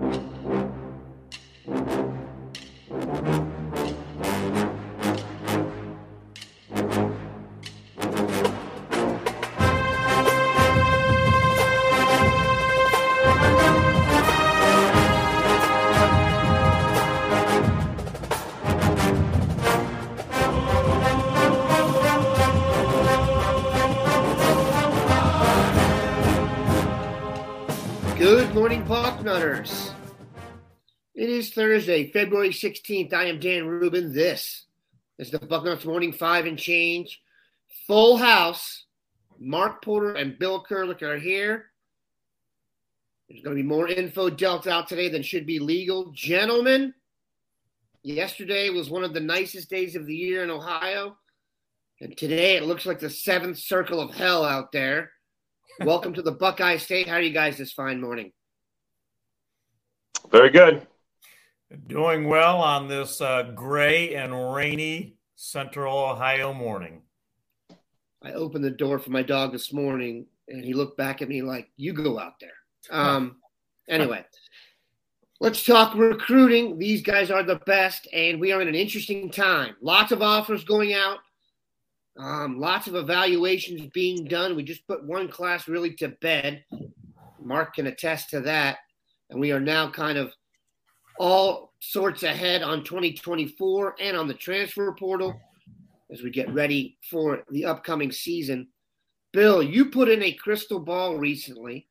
you Bucknutters. It is Thursday, February 16th. I am Dan Rubin. This is the Bucknuts Morning Five and Change. Full house. Mark Porter and Bill Kurelic are here. There's going to be more info dealt out today than should be legal. Gentlemen, yesterday was one of the nicest days of the year in Ohio. And today it looks like the seventh circle of hell out there. Welcome to the Buckeye State. How are you guys this fine morning? Very good. Doing well on this uh, gray and rainy central Ohio morning. I opened the door for my dog this morning and he looked back at me like, You go out there. Um, anyway, let's talk recruiting. These guys are the best, and we are in an interesting time. Lots of offers going out. Um, lots of evaluations being done. We just put one class really to bed. Mark can attest to that. And we are now kind of all sorts ahead on 2024 and on the transfer portal as we get ready for the upcoming season. Bill, you put in a crystal ball recently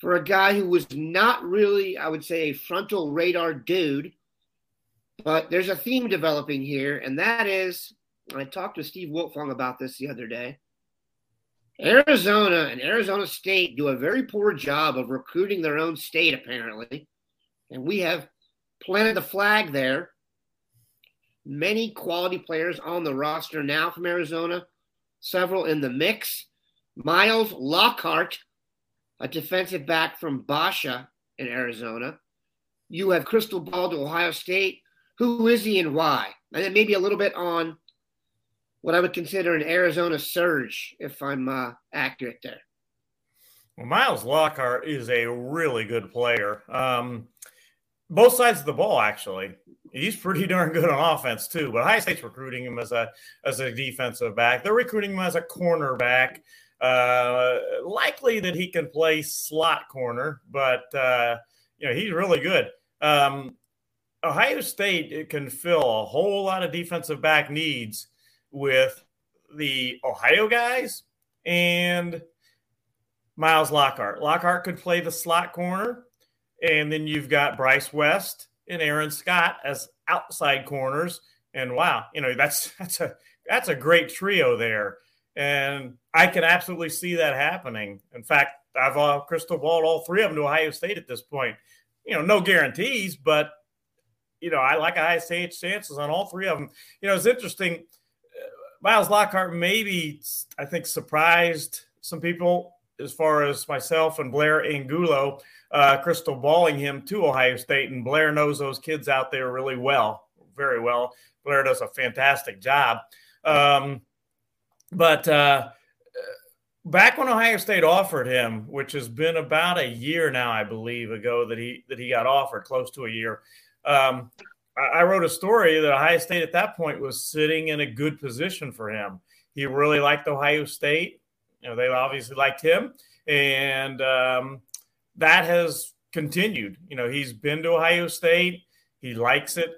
for a guy who was not really, I would say, a frontal radar dude. But there's a theme developing here, and that is I talked to Steve Wiltfong about this the other day. Arizona and Arizona State do a very poor job of recruiting their own state, apparently. And we have planted the flag there. Many quality players on the roster now from Arizona, several in the mix. Miles Lockhart, a defensive back from Basha in Arizona. You have Crystal Ball to Ohio State. Who is he and why? And then maybe a little bit on what I would consider an Arizona surge, if I'm uh, accurate there. Well, Miles Lockhart is a really good player. Um, both sides of the ball, actually. He's pretty darn good on offense too. But Ohio State's recruiting him as a as a defensive back. They're recruiting him as a cornerback. Uh, likely that he can play slot corner, but uh, you know he's really good. Um, Ohio State can fill a whole lot of defensive back needs with the Ohio guys and Miles Lockhart. Lockhart could play the slot corner, and then you've got Bryce West and Aaron Scott as outside corners. And wow, you know that's that's a that's a great trio there, and I can absolutely see that happening. In fact, I've uh, crystal balled all three of them to Ohio State at this point. You know, no guarantees, but you know I like Ohio State's chances on all three of them. You know, it's interesting Miles Lockhart maybe I think surprised some people as far as myself and Blair Angulo, uh, crystal balling him to Ohio State, and Blair knows those kids out there really well, very well. Blair does a fantastic job. Um, but uh, back when Ohio State offered him, which has been about a year now, I believe, ago that he that he got offered, close to a year. Um, I wrote a story that Ohio State at that point was sitting in a good position for him. He really liked Ohio State. You know, they obviously liked him, and um, that has continued. You know, he's been to Ohio State. He likes it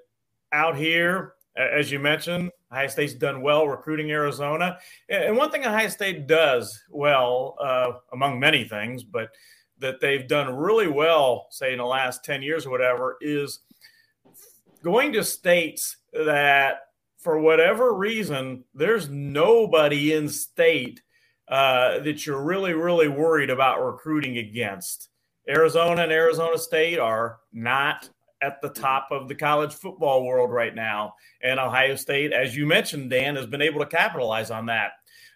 out here. As you mentioned, Ohio State's done well recruiting Arizona. And one thing Ohio State does well, uh, among many things, but that they've done really well, say in the last 10 years or whatever, is going to states that for whatever reason there's nobody in state uh, that you're really really worried about recruiting against. Arizona and arizona state are not at the top of the college football world right now. And ohio state as you mentioned dan has been able to capitalize on that.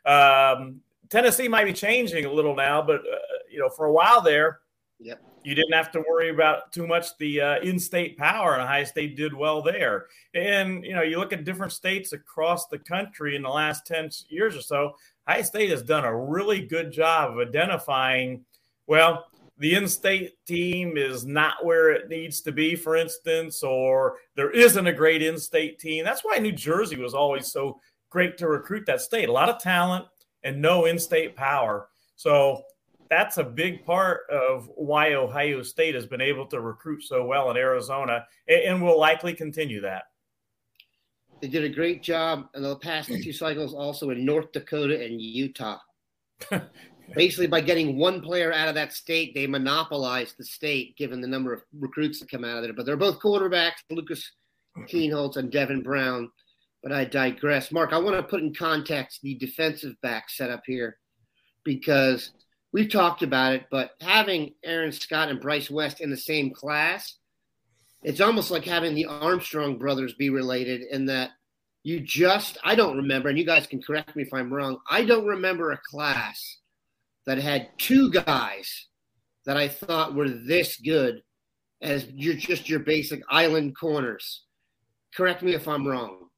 Um, tennessee might be changing a little now but uh, you know for a while there yep you didn't have to worry about too much the uh, in-state power, and Ohio State did well there. And you know, you look at different states across the country in the last ten years or so. Ohio State has done a really good job of identifying. Well, the in-state team is not where it needs to be, for instance, or there isn't a great in-state team. That's why New Jersey was always so great to recruit that state. A lot of talent and no in-state power. So that's a big part of why Ohio State has been able to recruit so well in Arizona and will likely continue that. They did a great job in the past two cycles also in North Dakota and Utah. basically by getting one player out of that state, they monopolized the state given the number of recruits that come out of there. But they're both quarterbacks, Lucas Kienholz and Devin Brown. But I digress. Mark, I want to put in context the defensive back setup here because we've talked about it, but having Aaron Scott and Bryce West in the same class, it's almost like having the Armstrong brothers be related in that you just, I don't remember, and you guys can correct me if I'm wrong, I don't remember a class that had two guys that I thought were this good as you're just your basic island corners. Correct me if I'm wrong.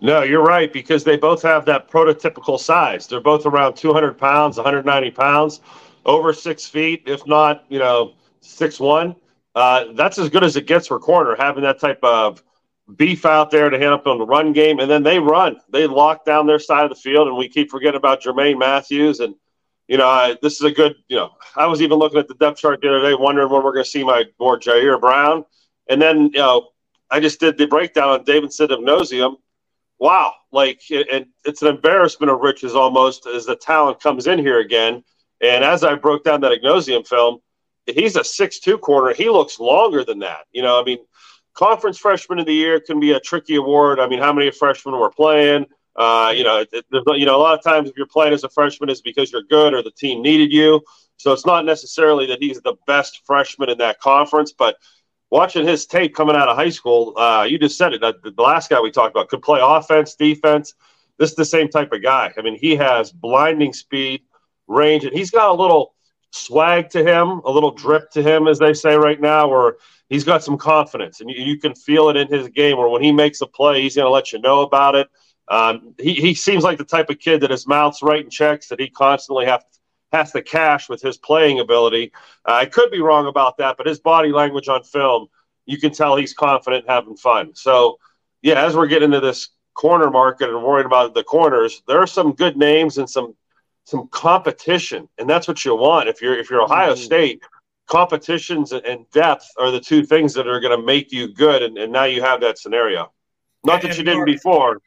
No, you're right because they both have that prototypical size. They're both around 200 pounds, 190 pounds, over six feet, if not, you know, six one. Uh, that's as good as it gets for corner, having that type of beef out there to hand up on the run game, and then they run. They lock down their side of the field, and we keep forgetting about Jermaine Mathews. and you know, I, this is a good, you know, I was even looking at the depth chart the other day, wondering when we're going to see my more Jyaire Brown. And then, you know, I just did the breakdown on Davison Igbinosun. Wow. Like, it, it's an embarrassment of riches almost as the talent comes in here again. And as I broke down that Igbinosun film, he's a six-two corner. He looks longer than that. You know, I mean, conference freshman of the year can be a tricky award. I mean, how many freshmen were playing? Uh, you know, it, it, you know, a lot of times if you're playing as a freshman, it's because you're good or the team needed you. So it's not necessarily that he's the best freshman in that conference, but watching his tape coming out of high school, uh, you just said it. The, the last guy we talked about could play offense, defense. This is the same type of guy. I mean, he has blinding speed, range, and he's got a little swag to him, a little drip to him, as they say right now, where he's got some confidence, and you, you can feel it in his game. Where when he makes a play, he's going to let you know about it. Um, he, he seems like the type of kid that his mouth's writing checks that he constantly have, has to cash with his playing ability. Uh, I could be wrong about that, but his body language on film, you can tell he's confident having fun. So, yeah, as we're getting into this corner market and worried about the corners, there are some good names and some some competition, and that's what you want. If you're if you're Ohio mm-hmm. State, competitions and depth are the two things that are going to make you good, and, and now you have that scenario. Not that you didn't before.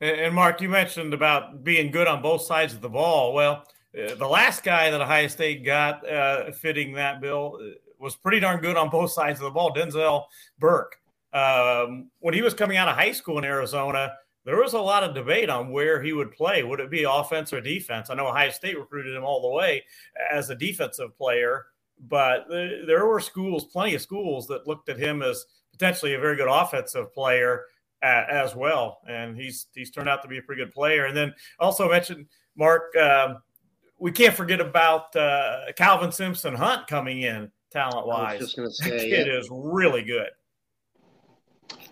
And Mark, you mentioned about being good on both sides of the ball. Well, the last guy that Ohio State got uh, fitting that bill uh, was pretty darn good on both sides of the ball. Denzel Burke. Um, when he was coming out of high school in Arizona, there was a lot of debate on where he would play. Would it be offense or defense? I know Ohio State recruited him all the way as a defensive player, but there were schools, plenty of schools, that looked at him as potentially a very good offensive player as well, and he's he's turned out to be a pretty good player. And then also mentioned Mark, um, we can't forget about uh, Calvin Simpson Hunt coming in talent wise. Just gonna say it yeah. is really good.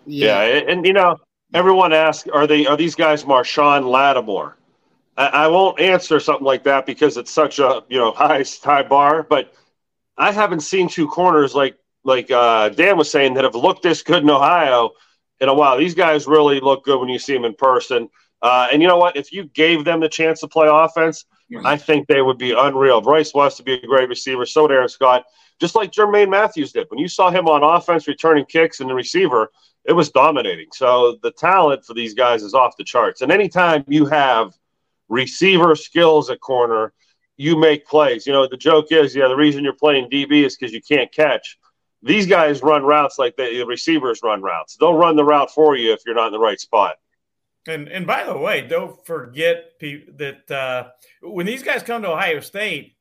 Yeah. yeah, and you know, everyone asks, are they are these guys Marshon Lattimore? I, I won't answer something like that because it's such a you know high high bar, but I haven't seen two corners like like uh, Dan was saying that have looked this good in Ohio in a while. These guys really look good when you see them in person. Uh, and you know what? If you gave them the chance to play offense, I think they would be unreal. Bryce West would be a great receiver. So would Aaron Scott, just like Jermaine Mathews did. When you saw him on offense returning kicks and the receiver, it was dominating. So the talent for these guys is off the charts. And anytime you have receiver skills at corner, you make plays. You know, the joke is, yeah, the reason you're playing DB is because you can't catch. These guys run routes like the receivers run routes. They'll run the route for you if you're not in the right spot. And and by the way, don't forget that uh, when these guys come to Ohio State,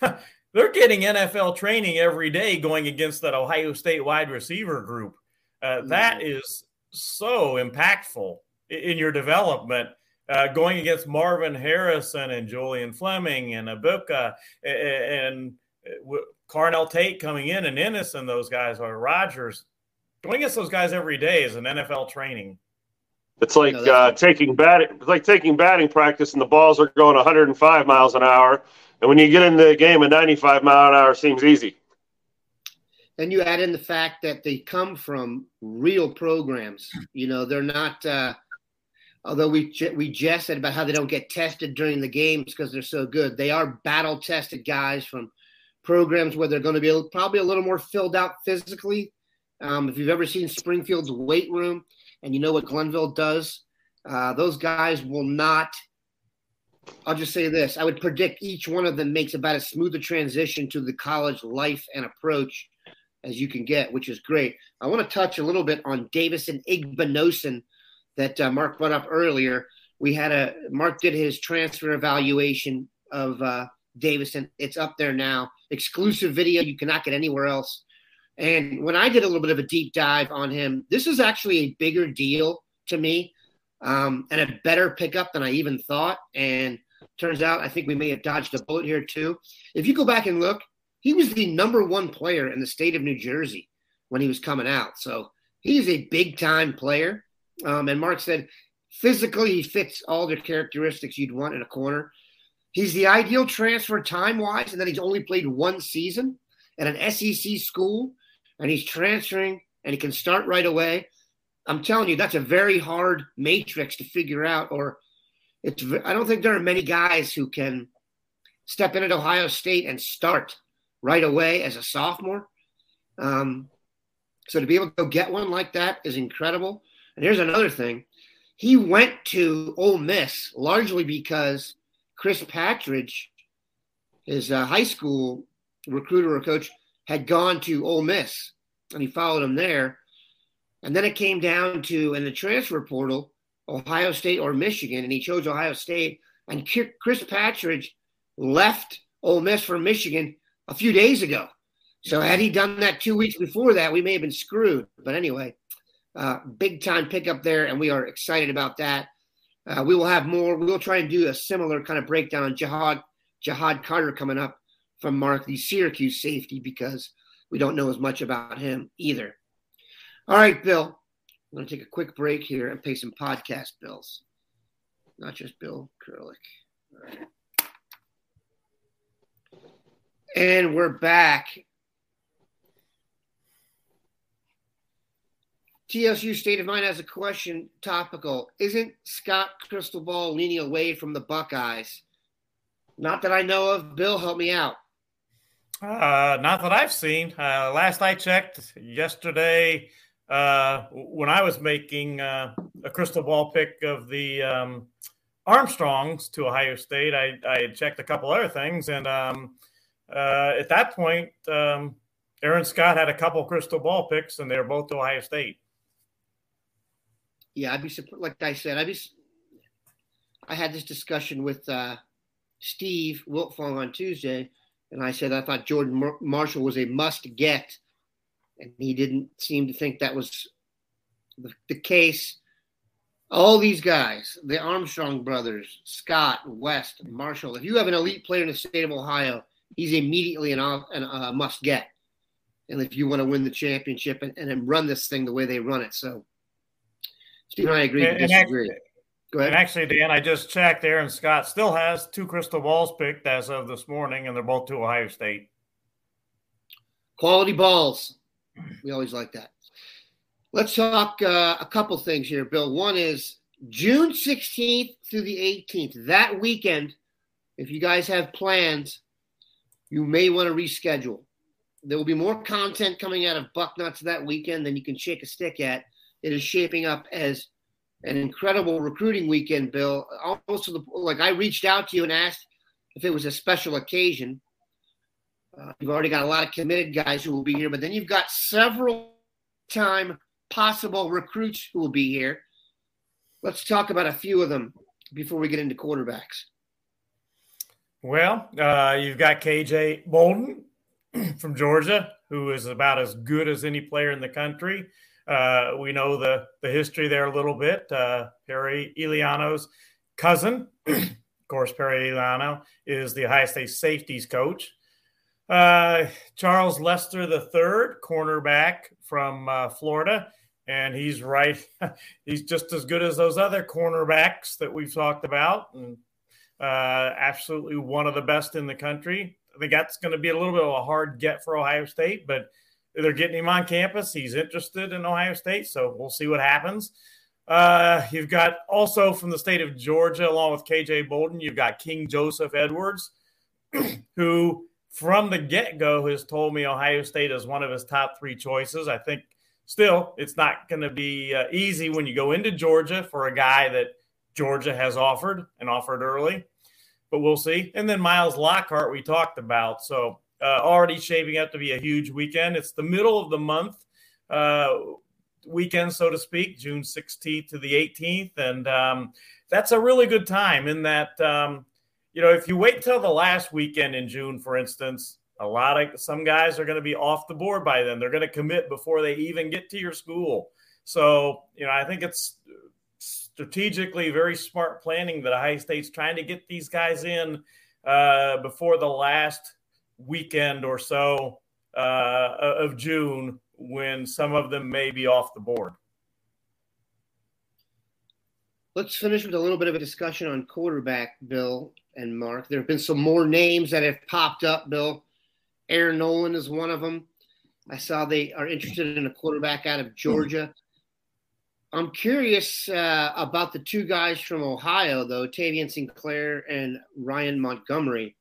they're getting NFL training every day going against that Ohio State wide receiver group. Uh, that mm-hmm. is so impactful in your development. Uh, going against Marvin Harrison and Julian Fleming and Egbuka and, and uh, Carnell Tate coming in and Inniss and those guys are Rogers. Going against those guys every day is an NFL training. It's like no, uh, taking batting. It's like taking batting practice, and the balls are going 105 miles an hour. And when you get into the game, a 95 mile an hour seems easy. And you add in the fact that they come from real programs. You know, they're not. Uh, although we we jested about how they don't get tested during the games because they're so good, they are battle tested guys from programs where they're going to be probably a little more filled out physically. Um, if you've ever seen Springfield's weight room and you know what Glenville does, uh, those guys will not. I'll just say this: I would predict each one of them makes about as smooth a transition to the college life and approach as you can get, which is great. I want to touch a little bit on Davison Igbinosun that uh, Mark brought up earlier. We had a Mark did his transfer evaluation of uh, Davison. It's up there now, exclusive video you cannot get anywhere else. And when I did a little bit of a deep dive on him, this is actually a bigger deal to me um, and a better pickup than I even thought. And turns out I think we may have dodged a bullet here too. If you go back and look, he was the number one player in the state of New Jersey when he was coming out. So he's a big time player. Um, and Mark said physically he fits all the characteristics you'd want in a corner. He's the ideal transfer time wise, and then he's only played one season at an SEC school, and he's transferring and he can start right away. I'm telling you, that's a very hard matrix to figure out. Or it's I don't think there are many guys who can step in at Ohio State and start right away as a sophomore. Um, so to be able to go get one like that is incredible. And here's another thing: he went to Ole Miss largely because Chris Partridge, his uh, high school recruiter or coach, had gone to Ole Miss, and he followed him there. And then it came down to in the transfer portal, Ohio State or Michigan, and he chose Ohio State. And Chris Partridge left Ole Miss for Michigan a few days ago. So had he done that two weeks before that, we may have been screwed. But anyway, uh, big time pickup there, and we are excited about that. Uh, we will have more. We will try and do a similar kind of breakdown on Ja'Had Ja'Had Carter coming up from Mark, the Syracuse safety, because we don't know as much about him either. All right, Bill. I'm going to take a quick break here and pay some podcast bills. Not just Bill right. And we're back. TSU State of Mind has a question topical. Isn't Scott Crystal Ball leaning away from the Buckeyes? Not that I know of. Bill, help me out. Uh, not that I've seen. Uh, last I checked yesterday, uh, when I was making uh, a crystal ball pick of the um, Armstrongs to Ohio State, I, I checked a couple other things. And um, uh, at that point, um, Aaron Scott had a couple crystal ball picks, and they were both to Ohio State yeah, I'd be like I said, I'd be. I had this discussion with uh, Steve Wiltfong on Tuesday, and I said I thought Jordan Mar- Marshall was a must get, and he didn't seem to think that was the, the case. All these guys, the Armstrong brothers, Scott, West, Marshall. If you have an elite player in the state of Ohio, he's immediately an, an uh, must get. And if you want to win the championship and, and run this thing the way they run it, so Steve and I agree and, to disagree. Go ahead. And actually, Dan, I just checked. Aaron Scott still has two crystal balls picked as of this morning, and they're both to Ohio State. Quality balls. We always like that. Let's talk uh, a couple things here, Bill. One is June 16th through the 18th. That weekend, if you guys have plans, you may want to reschedule. There will be more content coming out of Bucknuts that weekend than you can shake a stick at it is shaping up as an incredible recruiting weekend, Bill. Almost to the like I reached out to you and asked if it was a special occasion. Uh, you've already got a lot of committed guys who will be here, but then you've got several time possible recruits who will be here. Let's talk about a few of them before we get into quarterbacks. Well, uh, you've got KJ Bolden from Georgia, who is about as good as any player in the country. Uh, we know the the history there a little bit. Uh, Perry Eliano's cousin, of course, Perry Eliano is the Ohio State safeties coach. Uh, Charles Lester III, cornerback from uh, Florida, and he's right. he's just as good as those other cornerbacks that we've talked about, and uh, absolutely one of the best in the country. I think that's going to be a little bit of a hard get for Ohio State, but they're getting him on campus. He's interested in Ohio State, so we'll see what happens. Uh, you've got also from the state of Georgia, along with KJ Bolden, you've got King Joseph Edwards, who from the get go has told me Ohio State is one of his top three choices. I think still it's not going to be uh, easy when you go into Georgia for a guy that Georgia has offered and offered early, but we'll see. And then Miles Lockhart, we talked about. So uh, already shaping up to be a huge weekend. It's the middle of the month uh, weekend, so to speak, June 16th to the 18th. And um, that's a really good time in that, um, you know, if you wait till the last weekend in June, for instance, a lot of some guys are going to be off the board by then. They're going to commit before they even get to your school. So, you know, I think it's strategically very smart planning that Ohio State's trying to get these guys in uh, before the last weekend or so uh, of June when some of them may be off the board. Let's finish with a little bit of a discussion on quarterback, Bill and Mark. There have been some more names that have popped up, Bill. Air Noland is one of them. I saw they are interested in a quarterback out of Georgia. I'm curious uh, about the two guys from Ohio, though, Tavian St. Clair and Ryan Montgomery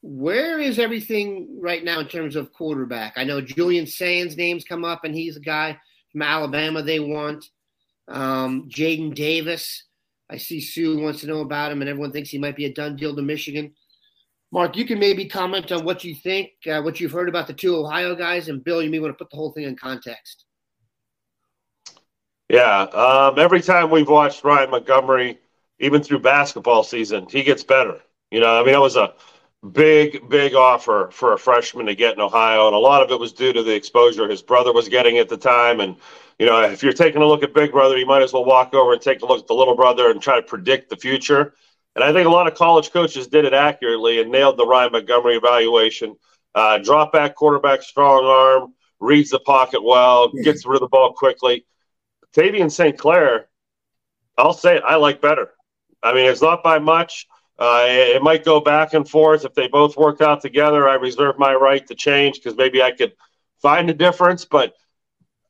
where is everything right now in terms of quarterback? I know Julian Sayin's names come up, and he's a guy from Alabama they want. Um, Jadyn Davis. I see Sue wants to know about him, and everyone thinks he might be a done deal to Michigan. Mark, you can maybe comment on what you think, uh, what you've heard about the two Ohio guys, and Bill, you may want to put the whole thing in context. Yeah, um, every time we've watched Ryan Montgomery, even through basketball season, he gets better. You know, I mean, that was a big, big offer for a freshman to get in Ohio. And a lot of it was due to the exposure his brother was getting at the time. And, you know, if you're taking a look at Big Brother, you might as well walk over and take a look at the little brother and try to predict the future. And I think a lot of college coaches did it accurately and nailed the Ryan Montgomery evaluation. Uh, drop back quarterback, strong arm, reads the pocket well, gets rid of the ball quickly. Tavian St. Clair, I'll say it, I like better. I mean, it's not by much. Uh, it might go back and forth. If they both work out together, I reserve my right to change because maybe I could find a difference. But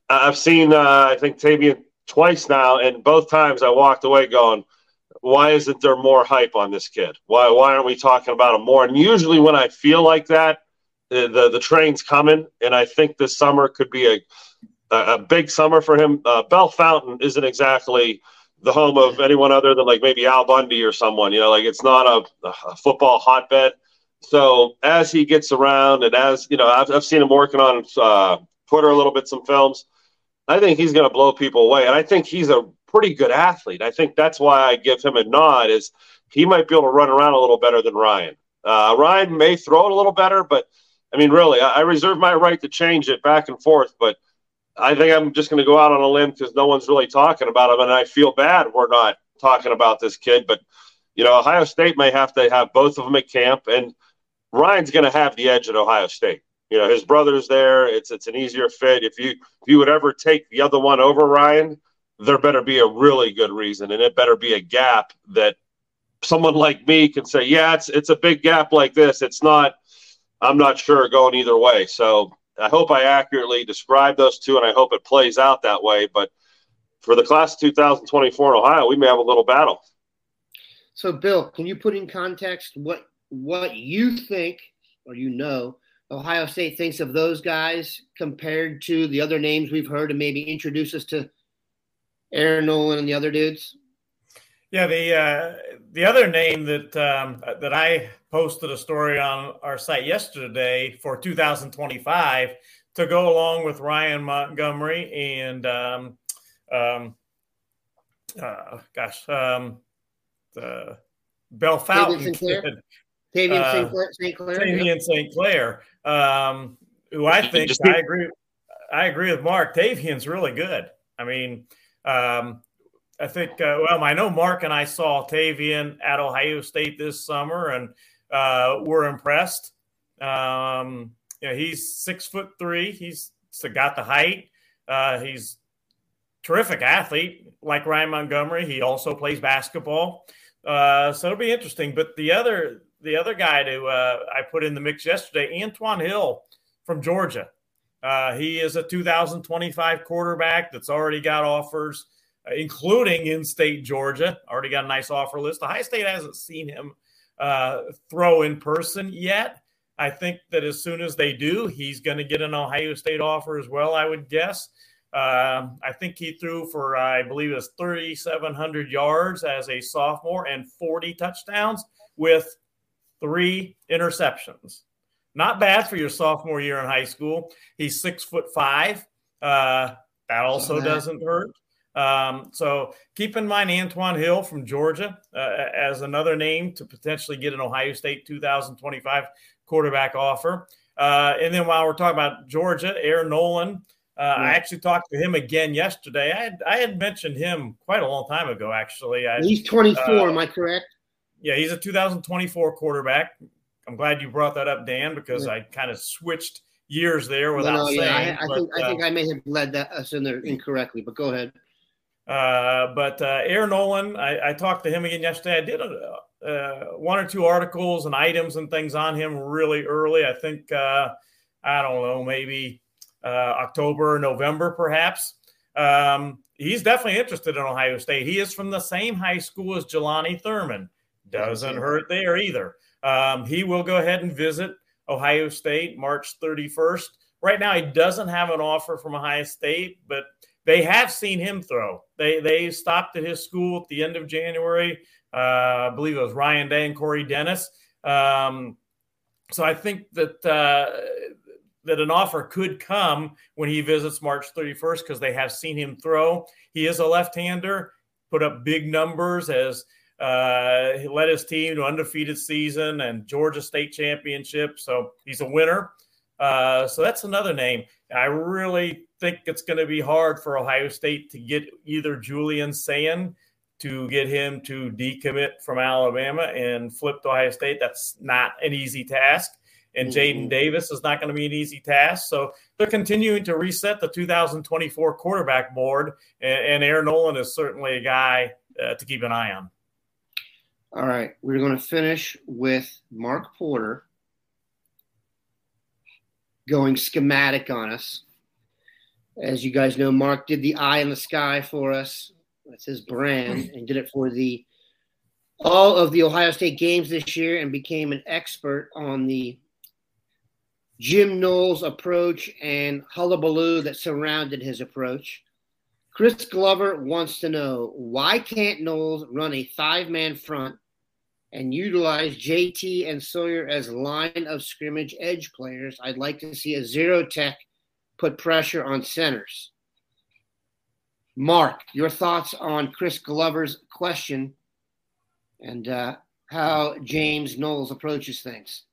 I've seen, uh, I think, Tavian twice now, and both times I walked away going, why isn't there more hype on this kid? Why, why aren't we talking about him more? And usually when I feel like that, the, the, the train's coming, and I think this summer could be a, a, a big summer for him. Uh, Fountain isn't exactly – the home of anyone other than like maybe Al Bundy or someone. You know, like it's not a, a football hotbed. So as he gets around, and as you know, I've, I've seen him working on uh, Twitter a little bit, some films. I think he's going to blow people away, and I think he's a pretty good athlete. I think that's why I give him a nod. Is he might be able to run around a little better than Ryan. Uh, Ryan may throw it a little better, but I mean, really, I, I reserve my right to change it back and forth. But I think I'm just going to go out on a limb because no one's really talking about him, and I feel bad we're not talking about this kid. But you know, Ohio State may have to have both of them at camp, and Ryan's going to have the edge at Ohio State. You know, his brother's there. It's it's an easier fit. If you if you would ever take the other one over Ryan, there better be a really good reason, and it better be a gap that someone like me can say, yeah, it's it's a big gap like this. It's not. I'm not sure going either way. So I hope I accurately describe those two, and I hope it plays out that way. But for the class of 2024 in Ohio, we may have a little battle. So, Bill, can you put in context what what you think or you know Ohio State thinks of those guys compared to the other names we've heard, and maybe introduce us to Air Noland and the other dudes? Yeah, the uh, the other name that um, that I posted a story on our site yesterday for 2025 to go along with Ryan Montgomery and um, um, uh, gosh, um, the Bellefontaine kid. Tavian uh, St. Clair. Tavian St. Clair, um, who I think I agree. I agree with Mark. Tavian's really good. I mean, um, I think, uh, well, I know Mark and I saw Tavian at Ohio State this summer and uh, we're impressed. Um, you know, he's six foot three. He's got the height. Uh, he's terrific athlete like Ryan Montgomery. He also plays basketball. Uh, so it'll be interesting. But the other the other guy to uh, I put in the mix yesterday, Antwann Hill from Georgia. Uh, he is a 2025 quarterback that's already got offers, including in state Georgia. Already got a nice offer list. Ohio State hasn't seen him uh, throw in person yet. I think that as soon as they do, he's going to get an Ohio State offer as well, I would guess. Um, I think he threw for, I believe it was 3,700 yards as a sophomore and 40 touchdowns with three interceptions. Not bad for your sophomore year in high school. He's six foot five. Uh, that also doesn't hurt. Um, so keep in mind Antwann Hill from Georgia uh, as another name to potentially get an Ohio State 2025 quarterback offer. Uh, and then while we're talking about Georgia, Air Noland, uh, yeah. I actually talked to him again yesterday. I had, I had mentioned him quite a long time ago, actually. I, he's 24, uh, am I correct? Yeah, he's a 2024 quarterback. I'm glad you brought that up, Dan, because yeah. I kind of switched years there without no, no, saying. Yeah, I, I, but, think, I think uh, I may have led that us in there incorrectly, but go ahead. Uh, but uh, Air Noland, I, I, talked to him again yesterday. I did a, uh, one or two articles and items and things on him really early. I think uh, I don't know, maybe uh, October, November, perhaps. Um, he's definitely interested in Ohio State. He is from the same high school as Jelani Thurman. Doesn't hurt there either. Um, he will go ahead and visit Ohio State March 31st. Right now, he doesn't have an offer from Ohio State, but they have seen him throw. They they stopped at his school at the end of January. Uh, I believe it was Ryan Day and Corey Dennis. Um, so I think that uh, that an offer could come when he visits March 31st because they have seen him throw. He is a left-hander, put up big numbers as uh, he led his team to undefeated season and Georgia state championship. So he's a winner. Uh, so that's another name. I really think it's going to be hard for Ohio State to get either Julian Sayin to get him to decommit from Alabama and flip to Ohio State. That's not an easy task. And mm-hmm. Jadyn Davis is not going to be an easy task. So they're continuing to reset the 2024 quarterback board. And, and Air Noland is certainly a guy uh, to keep an eye on. All right. We're going to finish with Mark Porter going schematic on us. As you guys know, Mark did the eye in the sky for us. That's his brand, and did it for the all of the Ohio State games this year, and became an expert on the Jim Knowles approach and hullabaloo that surrounded his approach. Chris Glover wants to know why can't Knowles run a five man front and utilize JT and Sawyer as line of scrimmage edge players. I'd like to see a zero tech put pressure on centers. Mark, your thoughts on Chris Glover's question and uh, how James Knowles approaches things?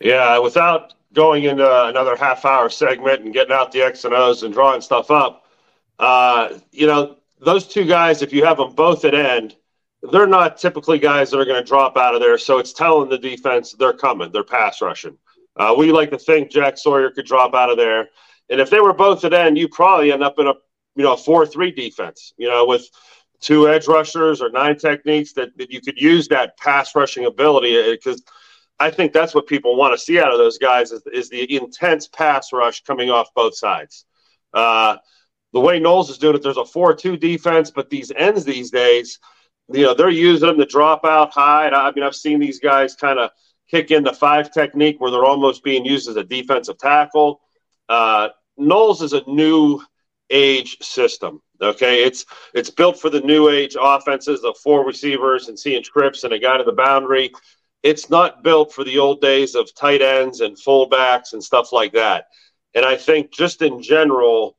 Yeah, without going into another half hour segment and getting out the X and O's and drawing stuff up, uh, you know, those two guys, if you have them both at end, they're not typically guys that are going to drop out of there. So it's telling the defense they're coming, they're pass rushing. Uh, we like to think Jack Sawyer could drop out of there, and if they were both at end, you probably end up in a you know a four three defense. You know with two edge rushers or nine techniques that, that you could use that pass rushing ability because. Uh, I think that's what people want to see out of those guys is, is the intense pass rush coming off both sides. Uh, the way Knowles is doing it, there's a 4 2 defense, but these ends these days, you know, they're using them to drop out high. I mean, I've seen these guys kind of kick in the five technique where they're almost being used as a defensive tackle. Uh, Knowles is a new age system. Okay, it's it's built for the new age offenses of four receivers and seeing trips and a guy to the boundary. It's not built for the old days of tight ends and fullbacks and stuff like that. And I think just in general,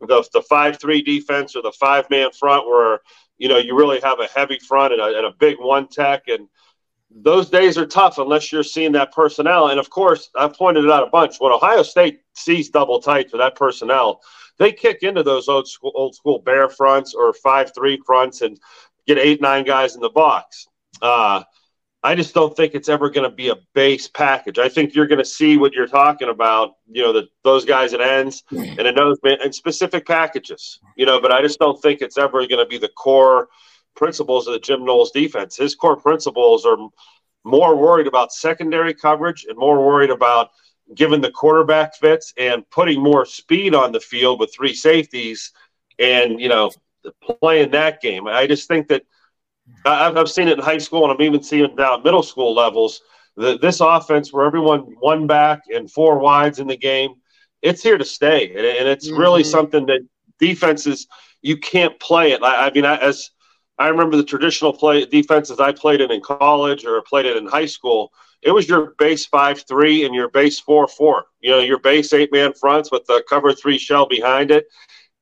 the the five three defense or the five man front where you know, you really have a heavy front and a, and a big one tech. And those days are tough unless you're seeing that personnel. And of course, I've pointed it out a bunch. When Ohio State sees double tight for that personnel, they kick into those old school, old school bear fronts or five three fronts and get eight nine guys in the box. Uh, I just don't think it's ever going to be a base package. I think you're going to see what you're talking about, you know, the, those guys at ends and in and specific packages, you know, but I just don't think it's ever going to be the core principles of the Jim Knowles defense. His core principles are more worried about secondary coverage and more worried about giving the quarterback fits and putting more speed on the field with three safeties and, you know, playing that game. I just think that – I've, I've seen it in high school, and I'm even seeing it now at middle school levels. The, this offense, where everyone one back and four wides in the game, it's here to stay, and, and it's mm-hmm. really something that defenses you can't play it. I, I mean, I, as I remember the traditional play defenses I played in in college or played it in high school. It was your base five three and your base four four. You know, your base eight man fronts with the cover three shell behind it,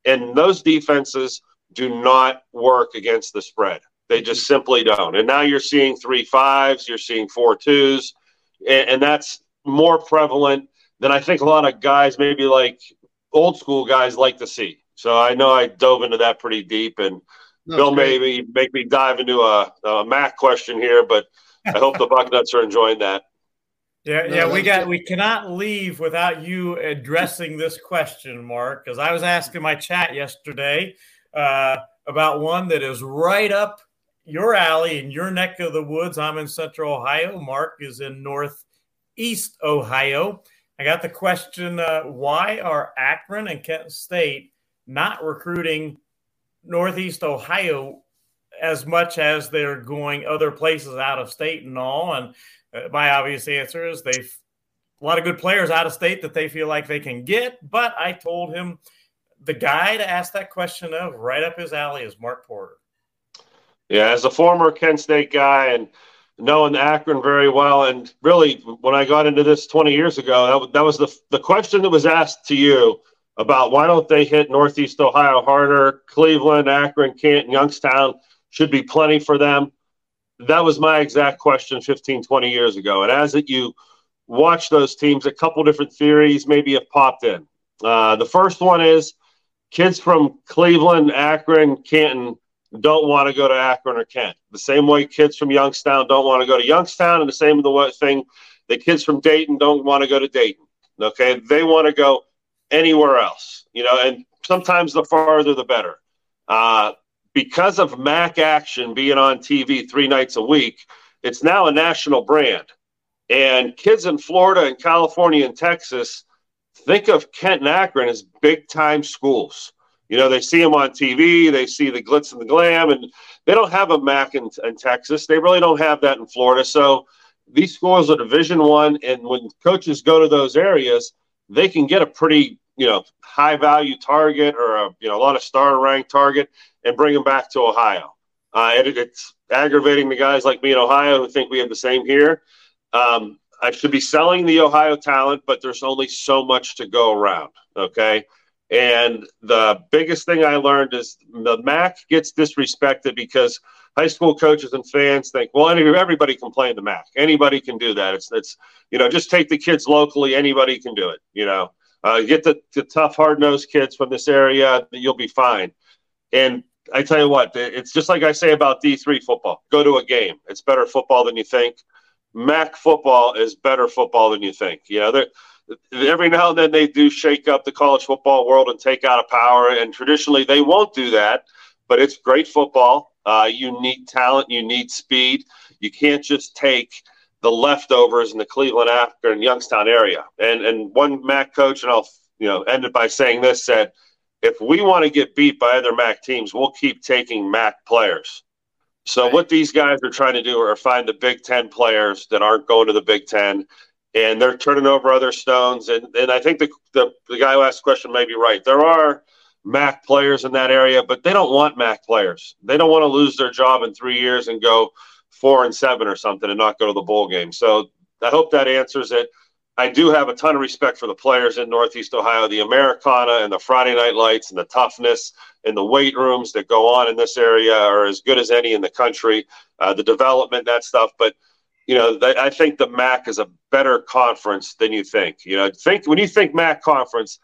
and those defenses do not work against the spread. They just mm-hmm. simply don't. And now you're seeing three fives, you're seeing four twos, and, and that's more prevalent than I think a lot of guys, maybe like old school guys, like to see. So I know I dove into that pretty deep, and no, Bill maybe make me dive into a, a MAC question here, but I hope the Bucknuts are enjoying that. Yeah, no, yeah, we got we cannot leave without you addressing this question, Mark, because I was asking my chat yesterday uh, about one that is right up your alley in your neck of the woods. I'm in Central Ohio. Mark is in Northeast Ohio. I got the question: uh, Why are Akron and Kent State not recruiting Northeast Ohio as much as they're going other places out of state and all? And uh, my obvious answer is they've a lot of good players out of state that they feel like they can get. But I told him the guy to ask that question of right up his alley is Mark Porter. Yeah, as a former Kent State guy and knowing Akron very well, and really when I got into this 20 years ago, that, that was the the question that was asked to you about why don't they hit Northeast Ohio harder? Cleveland, Akron, Canton, Youngstown should be plenty for them. That was my exact question 15, 20 years ago. And as it, you watch those teams, a couple different theories maybe have popped in. Uh, the first one is kids from Cleveland, Akron, Canton don't want to go to Akron or Kent. The same way kids from Youngstown don't want to go to Youngstown, and the same the thing the kids from Dayton don't want to go to Dayton. Okay, they want to go anywhere else. You know, and sometimes the farther the better. Uh, because of MAC Action being on TV three nights a week, it's now a national brand. And kids in Florida and California and Texas think of Kent and Akron as big time schools. You know, they see them on TV, they see the glitz and the glam, and they don't have a MAC in, in Texas. They really don't have that in Florida. So these schools are Division One, and when coaches go to those areas, they can get a pretty you know high value target or a you know a lot of star ranked target and bring them back to Ohio. Uh, it, it's aggravating the guys like me in Ohio who think we have the same here. Um, I should be selling the Ohio talent, but there's only so much to go around. Okay. And the biggest thing I learned is the MAC gets disrespected because high school coaches and fans think, well, everybody can play in the MAC. Anybody can do that. It's, it's you know, just take the kids locally. Anybody can do it. You know, uh, get the, the tough, hard nosed kids from this area, you'll be fine. And I tell you what, it's just like I say about D3 football go to a game. It's better football than you think. MAC football is better football than you think. You know, every now and then they do shake up the college football world and take out a power. And traditionally, they won't do that. But it's great football. Uh, you need talent. You need speed. You can't just take the leftovers in the Cleveland, Akron, Youngstown area. And and one MAC coach, and I'll you know end it by saying this: said, if we want to get beat by other MAC teams, we'll keep taking MAC players. So right. what these guys are trying to do are find the Big Ten players that aren't going to the Big Ten and they're turning over other stones. And, and I think the, the, the guy who asked the question may be right. There are MAC players in that area, but they don't want MAC players. They don't want to lose their job in three years and go four and seven or something and not go to the bowl game. So I hope that answers it. I do have a ton of respect for the players in Northeast Ohio, the Americana and the Friday Night Lights and the toughness and the weight rooms that go on in this area are as good as any in the country. Uh, the development, that stuff, but you know, I think the MAC is a better conference than you think. You know, think when you think MAC conference,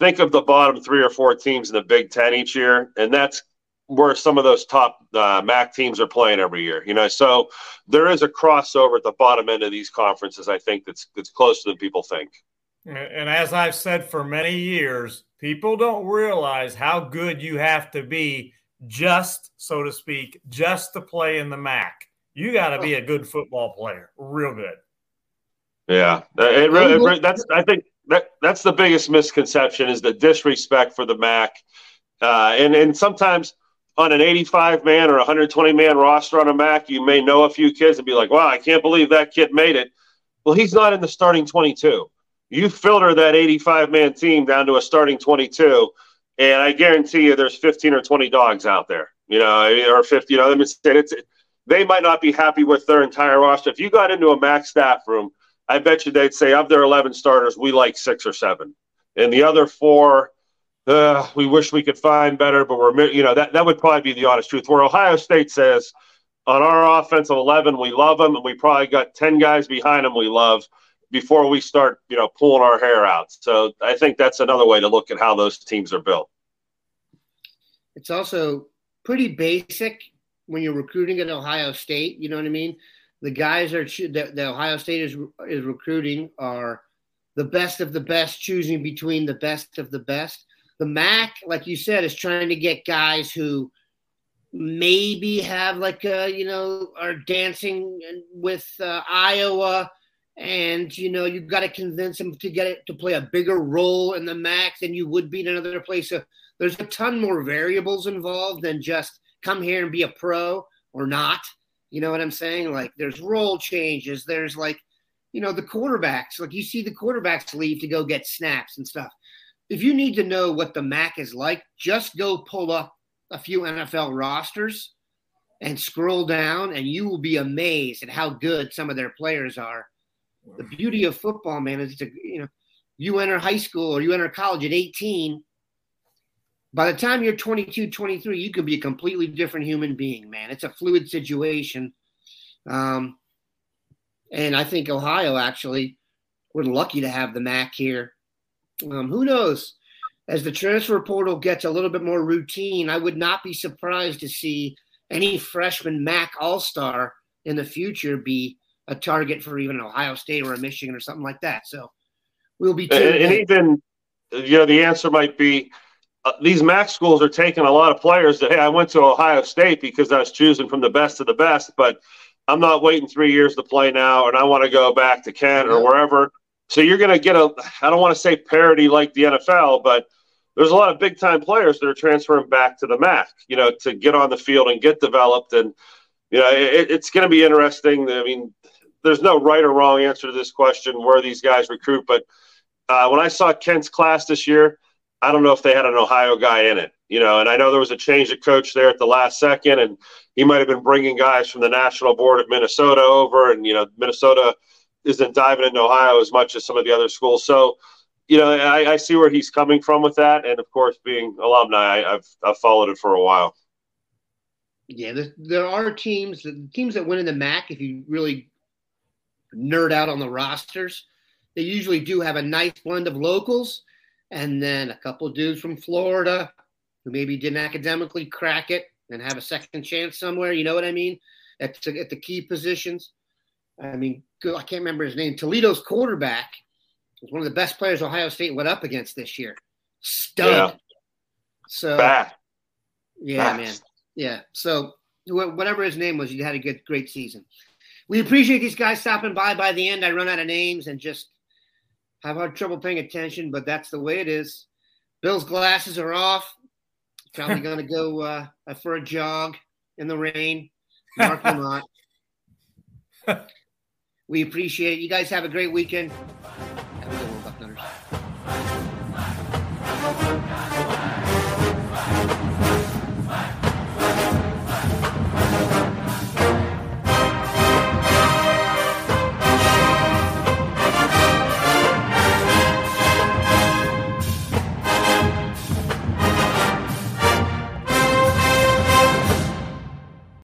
think of the bottom three or four teams in the Big Ten each year, and that's where some of those top uh, MAC teams are playing every year. You know, so there is a crossover at the bottom end of these conferences. I think that's that's closer than people think. And as I've said for many years, people don't realize how good you have to be, just so to speak, just to play in the MAC. You got to be a good football player, real good. Yeah, it really, it, that's I think that that's the biggest misconception is the disrespect for the MAC, uh, and and sometimes on an 85 man or 120 man roster on a MAC, you may know a few kids and be like, "Wow, I can't believe that kid made it." Well, he's not in the starting 22. You filter that 85 man team down to a starting 22, and I guarantee you, there's 15 or 20 dogs out there. You know, or 50. You know, it's, it's they might not be happy with their entire roster. If you got into a MAC staff room I bet you they'd say of their 11 starters, we like six or seven. And the other four, uh, we wish we could find better, but we're, you know, that, that would probably be the honest truth. Where Ohio State says, on our offensive 11, we love them, and we probably got 10 guys behind them we love before we start, you know, pulling our hair out. So I think that's another way to look at how those teams are built. It's also pretty basic when you're recruiting at Ohio State. You know what I mean? The guys are that the Ohio State is is recruiting are the best of the best, choosing between the best of the best. The MAC, like you said, is trying to get guys who maybe have like a you know are dancing with uh, Iowa, and you know you've got to convince them to get it to play a bigger role in the MAC than you would be in another place. So there's a ton more variables involved than just come here and be a pro or not. You know what I'm saying? Like there's role changes. There's like, you know, the quarterbacks. Like you see the quarterbacks leave to go get snaps and stuff. If you need to know what the MAC is like, just go pull up a few NFL rosters and scroll down, and you will be amazed at how good some of their players are. The beauty of football, man, is to you know, you enter high school or you enter college at 18 by the time you're 22, 23, you could be a completely different human being, man. It's a fluid situation. Um, and I think Ohio actually, we're lucky to have the MAC here. Um, who knows? As the transfer portal gets a little bit more routine, I would not be surprised to see any freshman MAC All Star in the future be a target for even Ohio State or a Michigan or something like that. So we'll be. And, and even, you know, the answer might be uh, these MAC schools are taking a lot of players that, hey, I went to Ohio State because I was choosing from the best of the best, but I'm not waiting three years to play now, and I want to go back to Kent or wherever. So you're going to get a, I don't want to say parity like the NFL, but there's a lot of big time players that are transferring back to the MAC, you know, to get on the field and get developed. And, you know, it, it's going to be interesting. I mean, there's no right or wrong answer to this question where these guys recruit, but uh, when I saw Kent's class this year, I don't know if they had an Ohio guy in it, you know, and I know there was a change of coach there at the last second, and he might have been bringing guys from the national board of Minnesota over, and you know, Minnesota isn't diving into Ohio as much as some of the other schools. So, you know, I, I see where he's coming from with that, and of course, being alumni, I, have I've followed it for a while. Yeah, there, there are teams, teams that win in the MAC. If you really nerd out on the rosters, they usually do have a nice blend of locals and then a couple dudes from Florida who maybe didn't academically crack it and have a second chance somewhere. You know what I mean? At, at the key positions. I mean, I can't remember his name. Toledo's quarterback was one of the best players Ohio State went up against this year. Stud. Yeah. So, Bad. yeah, man. Yeah. So, whatever his name was, he had a good, great season. We appreciate these guys stopping by. By the end, I run out of names and just have hard trouble paying attention, but that's the way it is. Bill's glasses are off. Probably going to go uh, for a jog in the rain. Mark Lamont. we appreciate it. You guys have a great weekend. Have a good one, Bucknutters.